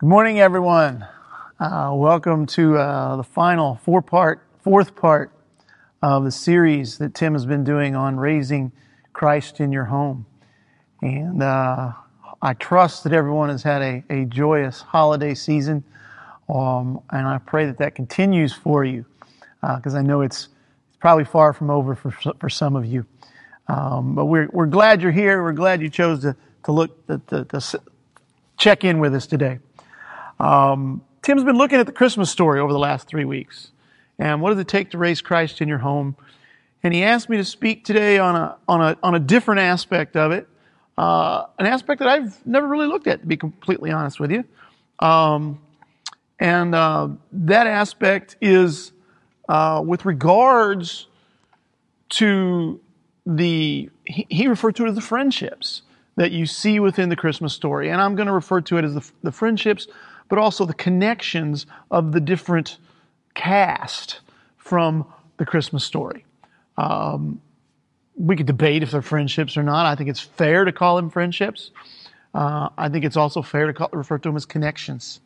Good morning, everyone. Uh, welcome to uh, the final four part, fourth part of the series that Tim has been doing on raising Christ in your home. And uh, I trust that everyone has had a, a joyous holiday season. Um, and I pray that that continues for you because uh, I know it's, it's probably far from over for, for some of you. Um, but we're, we're glad you're here. We're glad you chose to, to look, to, to, to check in with us today. Um, Tim's been looking at the Christmas story over the last three weeks. And what does it take to raise Christ in your home? And he asked me to speak today on a, on a, on a different aspect of it, uh, an aspect that I've never really looked at, to be completely honest with you. Um, and uh, that aspect is uh, with regards to the, he, he referred to it as the friendships that you see within the Christmas story. And I'm going to refer to it as the, the friendships but also the connections of the different cast from the Christmas story. Um, we could debate if they're friendships or not. I think it's fair to call them friendships. Uh, I think it's also fair to call, refer to them as connections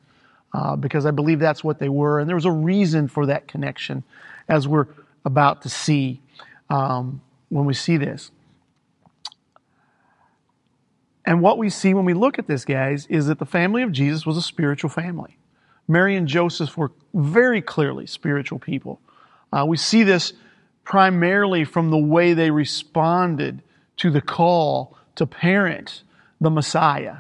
uh, because I believe that's what they were. And there was a reason for that connection as we're about to see um, when we see this. And what we see when we look at this, guys, is that the family of Jesus was a spiritual family. Mary and Joseph were very clearly spiritual people. Uh, we see this primarily from the way they responded to the call to parent the Messiah.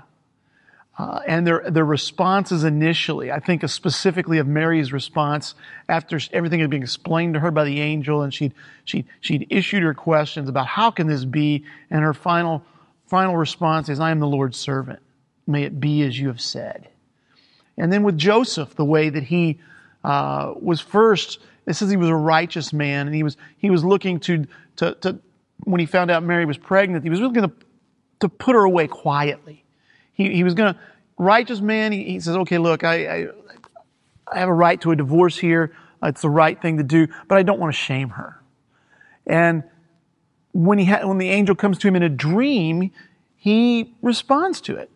Uh, and their, their responses initially, I think specifically of Mary's response after everything had been explained to her by the angel and she'd, she'd, she'd issued her questions about how can this be, and her final final response is, I am the Lord's servant. May it be as you have said. And then with Joseph, the way that he uh, was first, it says he was a righteous man, and he was he was looking to, to, to when he found out Mary was pregnant, he was looking to, to put her away quietly. He, he was going to, righteous man, he, he, says, okay, look, I, I, I have a right to a divorce here. It's the right thing to do, but I don't want to shame her. And when, he ha- when the angel comes to him in a dream, he responds to it.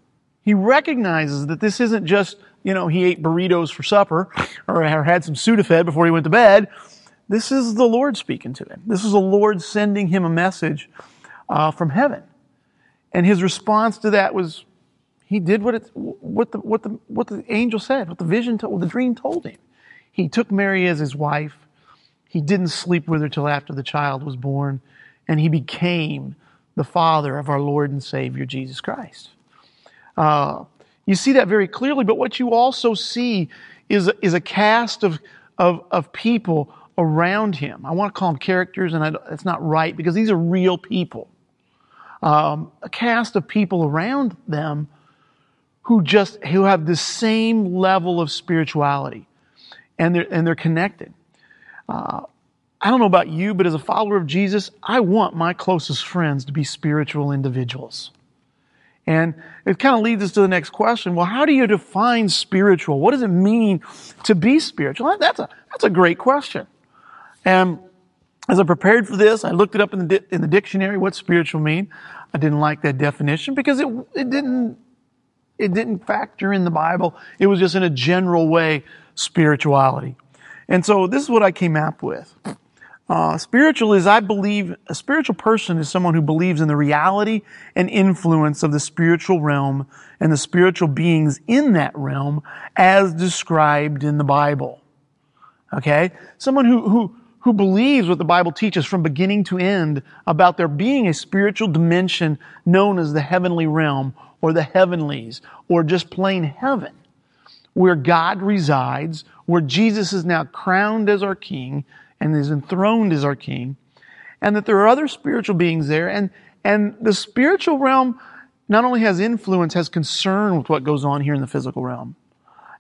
He recognizes that this isn't just, you know, he ate burritos for supper or had some Sudafed before he went to bed. This is the Lord speaking to him. This is the Lord sending him a message uh, from heaven. And his response to that was, he did what, it, what, the, what, the, what the angel said, what the vision, told, what the dream told him. He took Mary as his wife. He didn't sleep with her till after the child was born and he became the father of our Lord and Savior Jesus Christ. Uh, you see that very clearly, but what you also see is, is a cast of, of, of people around him. I want to call them characters, and it's not right because these are real people. Um, a cast of people around them who just who have the same level of spirituality, and they're and they're connected. Uh, I don't know about you, but as a follower of Jesus, I want my closest friends to be spiritual individuals. And it kind of leads us to the next question. Well, how do you define spiritual? What does it mean to be spiritual? That's a, that's a great question. And as I prepared for this, I looked it up in the, in the dictionary, what spiritual mean. I didn't like that definition because it, it didn't, it didn't factor in the Bible. It was just in a general way, spirituality. And so this is what I came up with. Uh, spiritual is, I believe, a spiritual person is someone who believes in the reality and influence of the spiritual realm and the spiritual beings in that realm as described in the Bible. Okay? Someone who, who, who believes what the Bible teaches from beginning to end about there being a spiritual dimension known as the heavenly realm or the heavenlies or just plain heaven where God resides, where Jesus is now crowned as our king and is enthroned as our king, and that there are other spiritual beings there, and, and the spiritual realm not only has influence, has concern with what goes on here in the physical realm.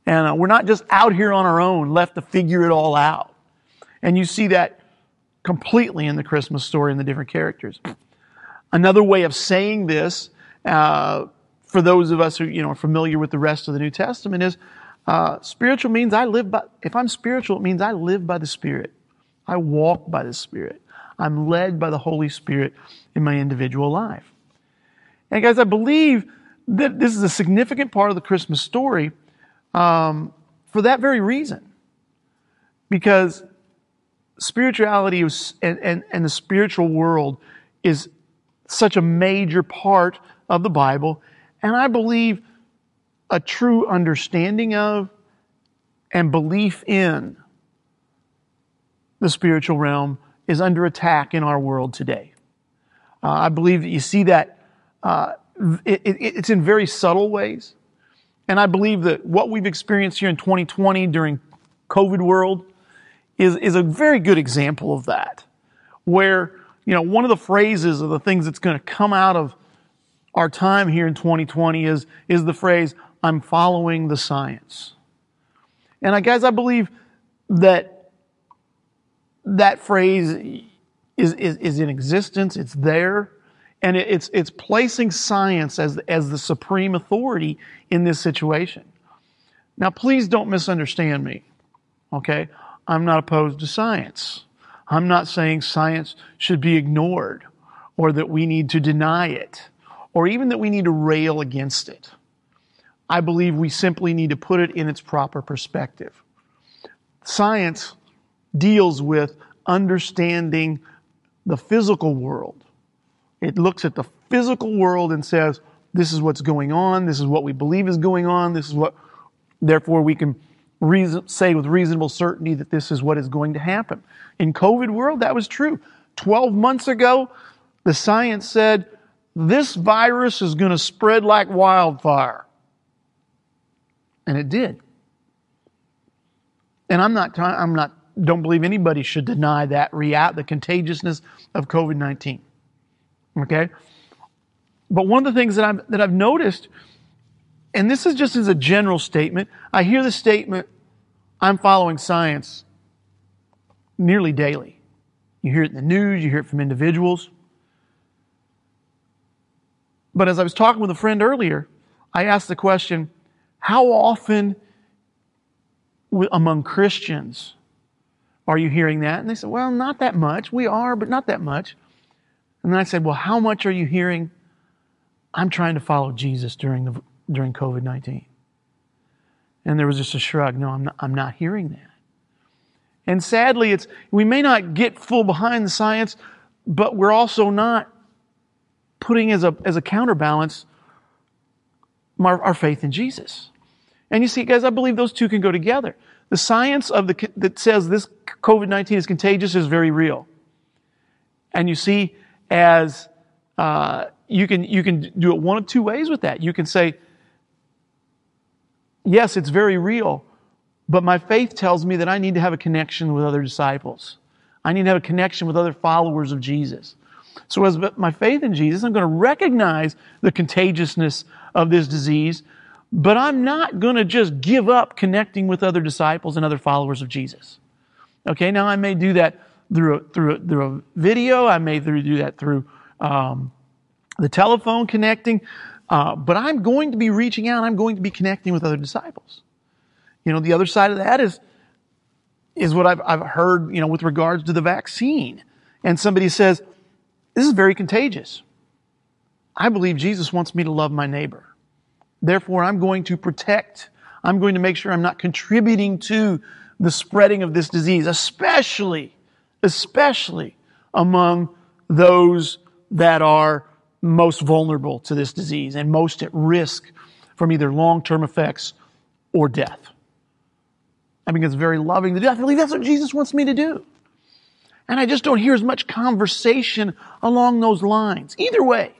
And uh, we're not just out here on our own, left to figure it all out. And you see that completely in the Christmas story and the different characters. Another way of saying this, uh, for those of us who you know are familiar with the rest of the New Testament, is uh, spiritual means I live by. If I'm spiritual, it means I live by the Spirit. I walk by the Spirit. I'm led by the Holy Spirit in my individual life. And guys, I believe that this is a significant part of the Christmas story um, for that very reason. Because spirituality and, and, and the spiritual world is such a major part of the Bible. And I believe a true understanding of and belief in the spiritual realm is under attack in our world today. Uh, I believe that you see that uh, it, it, it's in very subtle ways. And I believe that what we've experienced here in 2020 during COVID world is, is a very good example of that. Where, you know, one of the phrases of the things that's going to come out of our time here in 2020 is, is the phrase, I'm following the science. And I, guys, I believe that that phrase is, is, is in existence. It's there. And it, it's, it's placing science as, as the supreme authority in this situation. Now, please don't misunderstand me. Okay? I'm not opposed to science. I'm not saying science should be ignored or that we need to deny it or even that we need to rail against it. I believe we simply need to put it in its proper perspective. Science deals with understanding the physical world. It looks at the physical world and says, this is what's going on, this is what we believe is going on, this is what, therefore, we can reason, say with reasonable certainty that this is what is going to happen. In COVID world, that was true. 12 months ago, the science said this virus is going to spread like wildfire. And it did. And I'm not, I'm not, don't believe anybody should deny that react, the contagiousness of COVID 19. Okay? But one of the things that I've, that I've noticed, and this is just as a general statement, I hear the statement, I'm following science nearly daily. You hear it in the news, you hear it from individuals. But as I was talking with a friend earlier, I asked the question, how often among Christians are you hearing that? And they said, Well, not that much. We are, but not that much. And then I said, Well, how much are you hearing? I'm trying to follow Jesus during, the, during COVID 19. And there was just a shrug. No, I'm not, I'm not hearing that. And sadly, it's, we may not get full behind the science, but we're also not putting as a, as a counterbalance our, our faith in Jesus. And you see, guys, I believe those two can go together. The science of the, that says this COVID 19 is contagious is very real. And you see, as uh, you, can, you can do it one of two ways with that. You can say, yes, it's very real, but my faith tells me that I need to have a connection with other disciples. I need to have a connection with other followers of Jesus. So, as my faith in Jesus, I'm going to recognize the contagiousness of this disease, but I'm not going to just give up connecting with other disciples and other followers of Jesus. Okay, now I may do that through a, through a, through a video, I may do that through um, the telephone connecting, uh, but I'm going to be reaching out, I'm going to be connecting with other disciples. You know, the other side of that is, is what I've, I've heard, you know, with regards to the vaccine. And somebody says, this is very contagious. I believe Jesus wants me to love my neighbor. Therefore, I'm going to protect. I'm going to make sure I'm not contributing to the spreading of this disease, especially, especially among those that are most vulnerable to this disease and most at risk from either long-term effects or death. I think it's very loving to do. I believe that's what Jesus wants me to do. And I just don't hear as much conversation along those lines. Either way.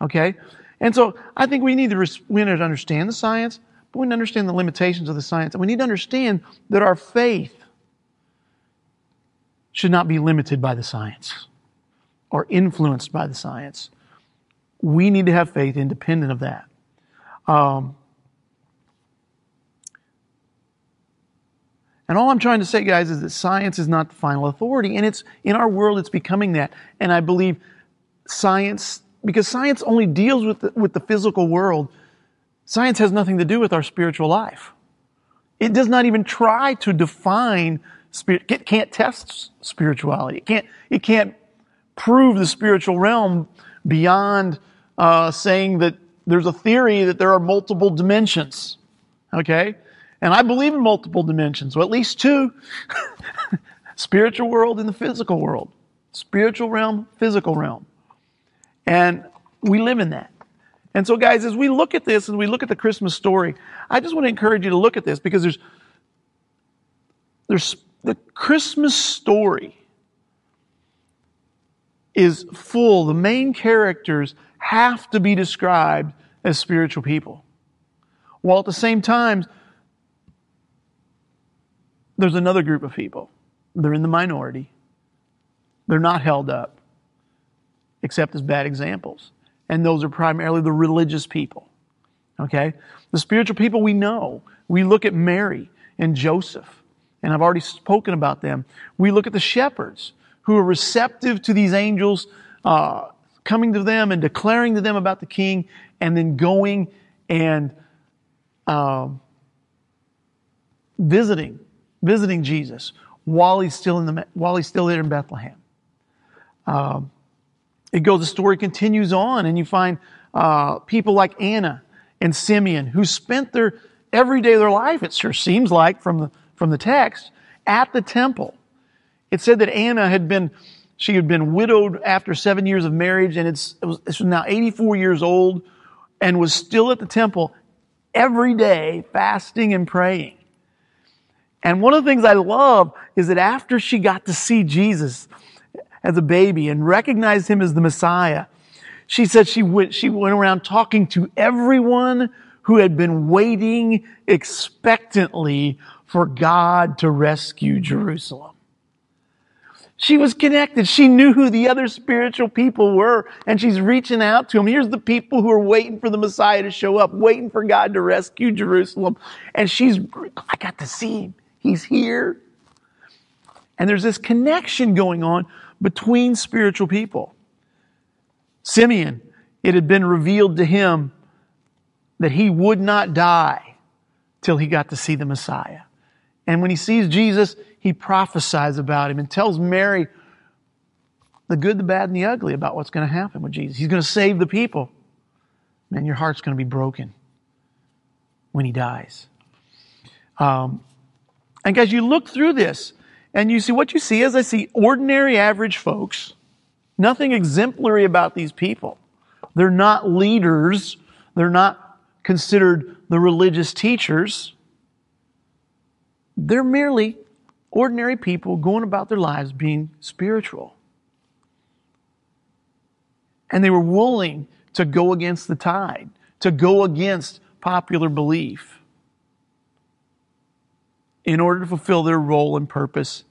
Okay? And so I think we need to, we need to understand the science, but we need to understand the limitations of the science. And we need to understand that our faith should not be limited by the science or influenced by the science. We need to have faith independent of that. Um, And all I'm trying to say, guys, is that science is not the final authority. And it's in our world, it's becoming that. And I believe science, because science only deals with the, with the physical world, science has nothing to do with our spiritual life. It does not even try to define spirit. It can't test spirituality. It can't, it can't prove the spiritual realm beyond uh, saying that there's a theory that there are multiple dimensions. Okay? And I believe in multiple dimensions, or at least two spiritual world and the physical world. Spiritual realm, physical realm. And we live in that. And so, guys, as we look at this, and we look at the Christmas story, I just want to encourage you to look at this because there's, there's the Christmas story is full. The main characters have to be described as spiritual people. While at the same time, there's another group of people. They're in the minority. They're not held up, except as bad examples and those are primarily the religious people. Okay? The spiritual people we know. We look at Mary and Joseph, and I've already spoken about them. We look at the shepherds who are receptive to these angels uh, coming to them and declaring to them about the king, and then going and um, visiting, visiting Jesus while he's still in the while he's still there in Bethlehem. Um, it goes, the story continues on, and you find uh, people like Anna and Simeon who spent their every day of their life, it sure seems like from the, from the text, at the temple. It said that Anna had been, she had been widowed after seven years of marriage, and it's, it was, it was now 84 years old and was still at the temple every day fasting and praying. And one of the things I love is that after she got to see Jesus, as a baby and recognized him as the Messiah. She said she went, she went around talking to everyone who had been waiting expectantly for God to rescue Jerusalem. She was connected. She knew who the other spiritual people were, and she's reaching out to them. Here's the people who are waiting for the Messiah to show up, waiting for God to rescue Jerusalem. And she's, I got to see him. He's here. And there's this connection going on between spiritual people. Simeon, it had been revealed to him that he would not die till he got to see the Messiah. And when he sees Jesus, he prophesies about him and tells Mary the good, the bad, and the ugly about what's going to happen with Jesus. He's going to save the people. Man, your heart's going to be broken when he dies. Um, and guys, you look through this and you see what you see is I see ordinary average folks. Nothing exemplary about these people. They're not leaders. They're not considered the religious teachers. They're merely ordinary people going about their lives being spiritual. And they were willing to go against the tide, to go against popular belief in order to fulfill their role and purpose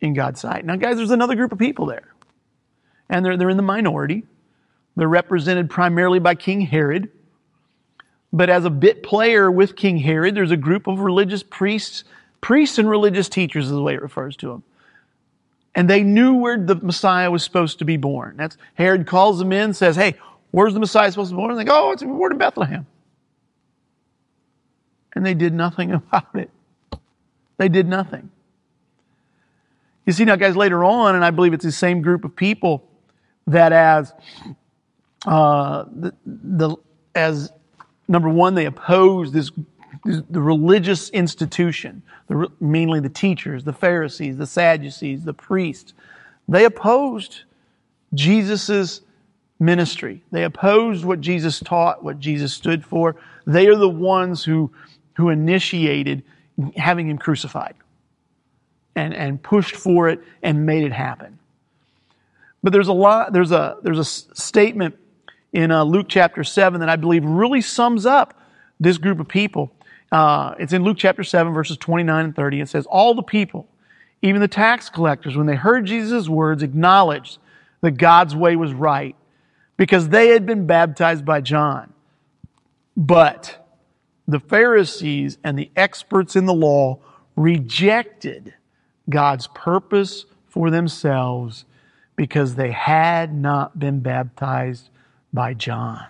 in God's sight. Now, guys, there's another group of people there, and they're, they're in the minority. They're represented primarily by King Herod. But as a bit player with King Herod, there's a group of religious priests, priests and religious teachers is the way it refers to them. And they knew where the Messiah was supposed to be born. That's Herod calls them in, says, Hey, where's the Messiah supposed to be born? And they go, Oh, it's born in Bethlehem. And they did nothing about it. They did nothing. You see now, guys, later on, and I believe it's the same group of people that as uh, the, the as number one, they oppose this the religious institution, the, mainly the teachers, the Pharisees, the Sadducees, the priests. They opposed Jesus's ministry. They opposed what Jesus taught, what Jesus stood for. They are the ones who who initiated having him crucified and, and pushed for it and made it happen. But there's a lot, there's a, there's a statement in uh, Luke chapter 7 that I believe really sums up this group of people. Uh, it's in Luke chapter 7, verses 29 and 30. It says, All the people, even the tax collectors, when they heard Jesus' words, acknowledged that God's way was right because they had been baptized by John. But the Pharisees and the experts in the law rejected God's purpose for themselves because they had not been baptized by John.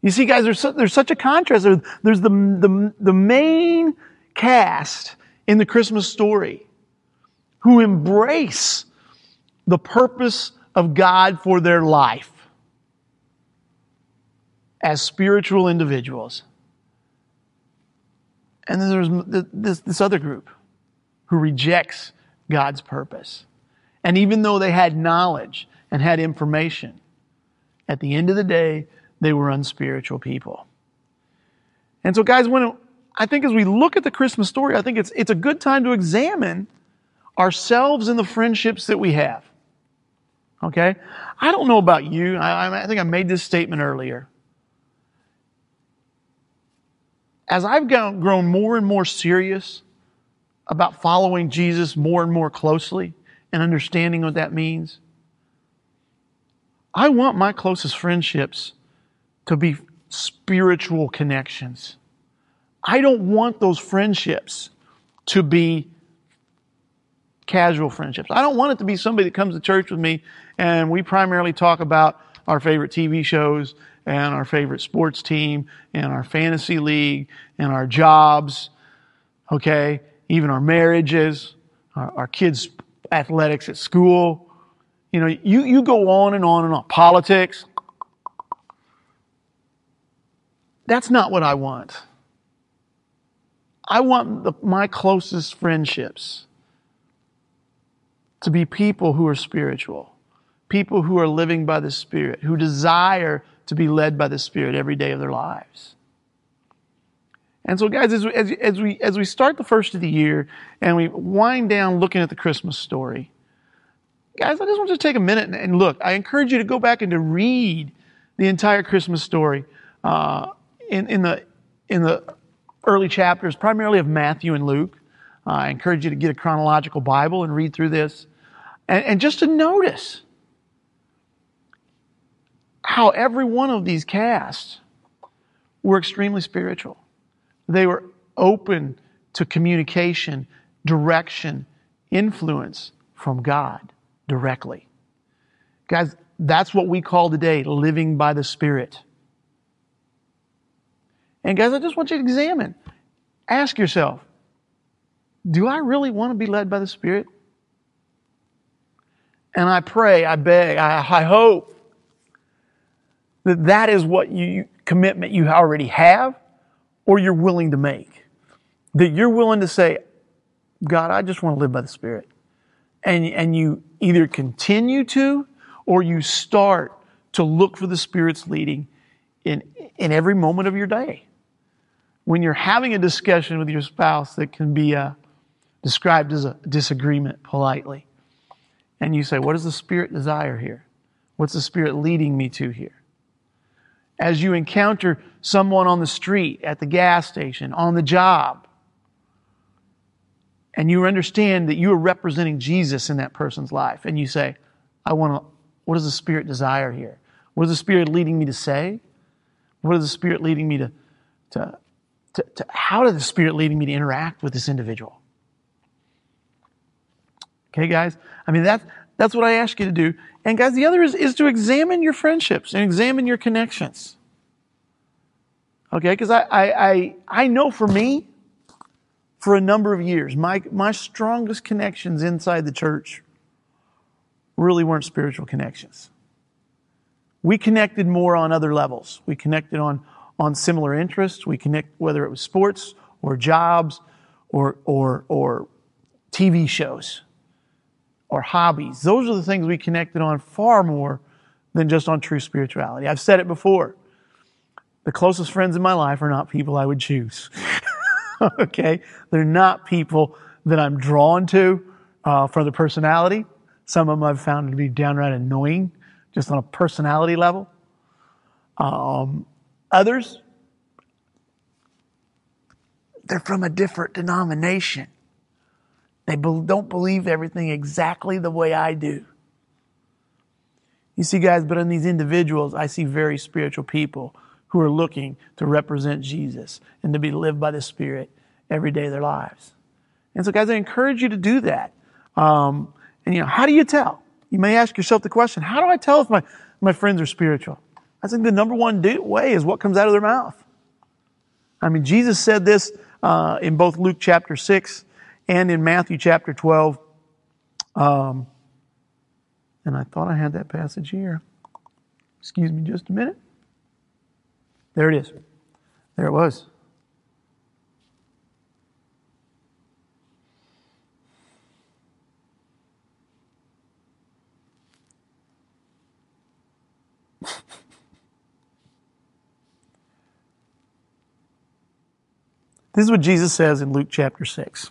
You see, guys, there's, there's such a contrast. There's the, the, the main cast in the Christmas story who embrace the purpose of God for their life as spiritual individuals. And then there's this, this other group who rejects God's purpose. And even though they had knowledge and had information, at the end of the day, they were unspiritual people. And so, guys, when I think as we look at the Christmas story, I think it's, it's a good time to examine ourselves and the friendships that we have. Okay? I don't know about you. I, I think I made this statement earlier. As I've grown more and more serious about following Jesus more and more closely and understanding what that means, I want my closest friendships to be spiritual connections. I don't want those friendships to be casual friendships. I don't want it to be somebody that comes to church with me and we primarily talk about our favorite TV shows and our favorite sports team and our fantasy league and our jobs, okay, even our marriages, our, our kids' athletics at school. You know, you, you go on and on and on. Politics. That's not what I want. I want the, my closest friendships to be people who are spiritual, people who are living by the Spirit, who desire to be led by the Spirit every day of their lives. And so, guys, as we, as, as, we, as we start the first of the year and we wind down looking at the Christmas story, guys, I just want you to take a minute and, and look. I encourage you to go back and to read the entire Christmas story uh, in, in, the, in the early chapters, primarily of Matthew and Luke. Uh, I encourage you to get a chronological Bible and read through this. And, and just to notice how every one of these casts were extremely spiritual. They were open to communication, direction, influence from God directly. Guys, that's what we call today living by the Spirit. And guys, I just want you to examine. Ask yourself, do I really want to be led by the Spirit? And I pray, I beg, I, I hope that that is what you commitment you already have or you're willing to make. That you're willing to say, God, I just want to live by the Spirit. And, and you either continue to or you start to look for the Spirit's leading in, in every moment of your day when you're having a discussion with your spouse that can be uh, described as a disagreement politely, and you say, What does the Spirit desire here? What's the Spirit leading me to here? As you encounter someone on the street, at the gas station, on the job, and you understand that you are representing Jesus in that person's life, and you say, I want to, what does the Spirit desire here? What is the Spirit leading me to say? What is the Spirit leading me to, to to, to how did the Spirit leading me to interact with this individual? Okay, guys? I mean, that, that's what I ask you to do. And guys, the other is, is to examine your friendships and examine your connections. Okay, because I, I, I, I know for me, for a number of years, my, my strongest connections inside the church really weren't spiritual connections. We connected more on other levels. We connected on, on similar interests. We connect whether it was sports or jobs or, or, or TV shows or hobbies. Those are the things we connected on far more than just on true spirituality. I've said it before. The closest friends in my life are not people I would choose. okay? They're not people that I'm drawn to uh, for the personality. Some of them I've found to be downright annoying, just on a personality level. Um, Others, they're from a different denomination. They don't believe everything exactly the way I do. You see, guys, but in these individuals, I see very spiritual people who are looking to represent Jesus and to be lived by the Spirit every day of their lives. And so, guys, I encourage you to do that. Um, and, you know, how do you tell? You may ask yourself the question, how do I tell if my, my friends are spiritual? I think the number one way is what comes out of their mouth. I mean, Jesus said this uh, in both Luke chapter 6 and in Matthew chapter 12. Um, and I thought I had that passage here. Excuse me just a minute. There it is. There it was. This is what Jesus says in Luke chapter 6.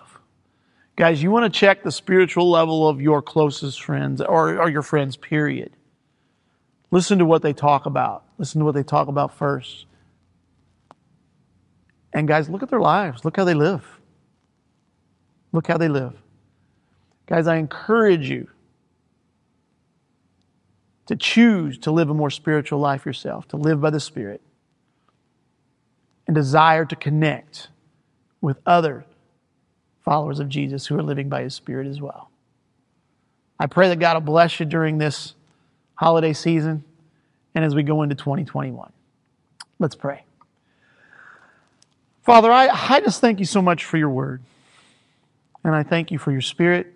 Guys, you want to check the spiritual level of your closest friends or, or your friends, period. Listen to what they talk about. Listen to what they talk about first. And guys, look at their lives. Look how they live. Look how they live. Guys, I encourage you to choose to live a more spiritual life yourself, to live by the Spirit, and desire to connect with other followers of Jesus who are living by His Spirit as well. I pray that God will bless you during this holiday season and as we go into 2021. Let's pray. Father, I, I just thank you so much for your word. And I thank you for your spirit.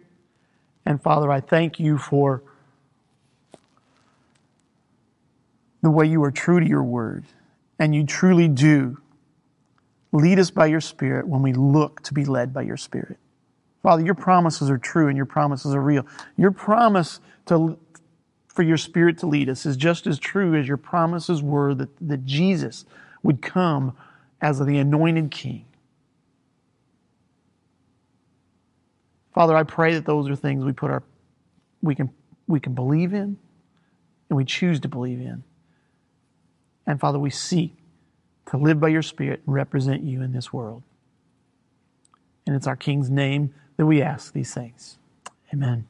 And Father, I thank you for the way you are true to your word. And you truly do lead us by your spirit when we look to be led by your spirit. Father, your promises are true and your promises are real. Your promise to, for your spirit to lead us is just as true as your promises were that, that Jesus would come as the anointed king. Father, I pray that those are things we put our we can we can believe in and we choose to believe in. And Father, we seek to live by your Spirit and represent you in this world. And it's our King's name that we ask these things. Amen.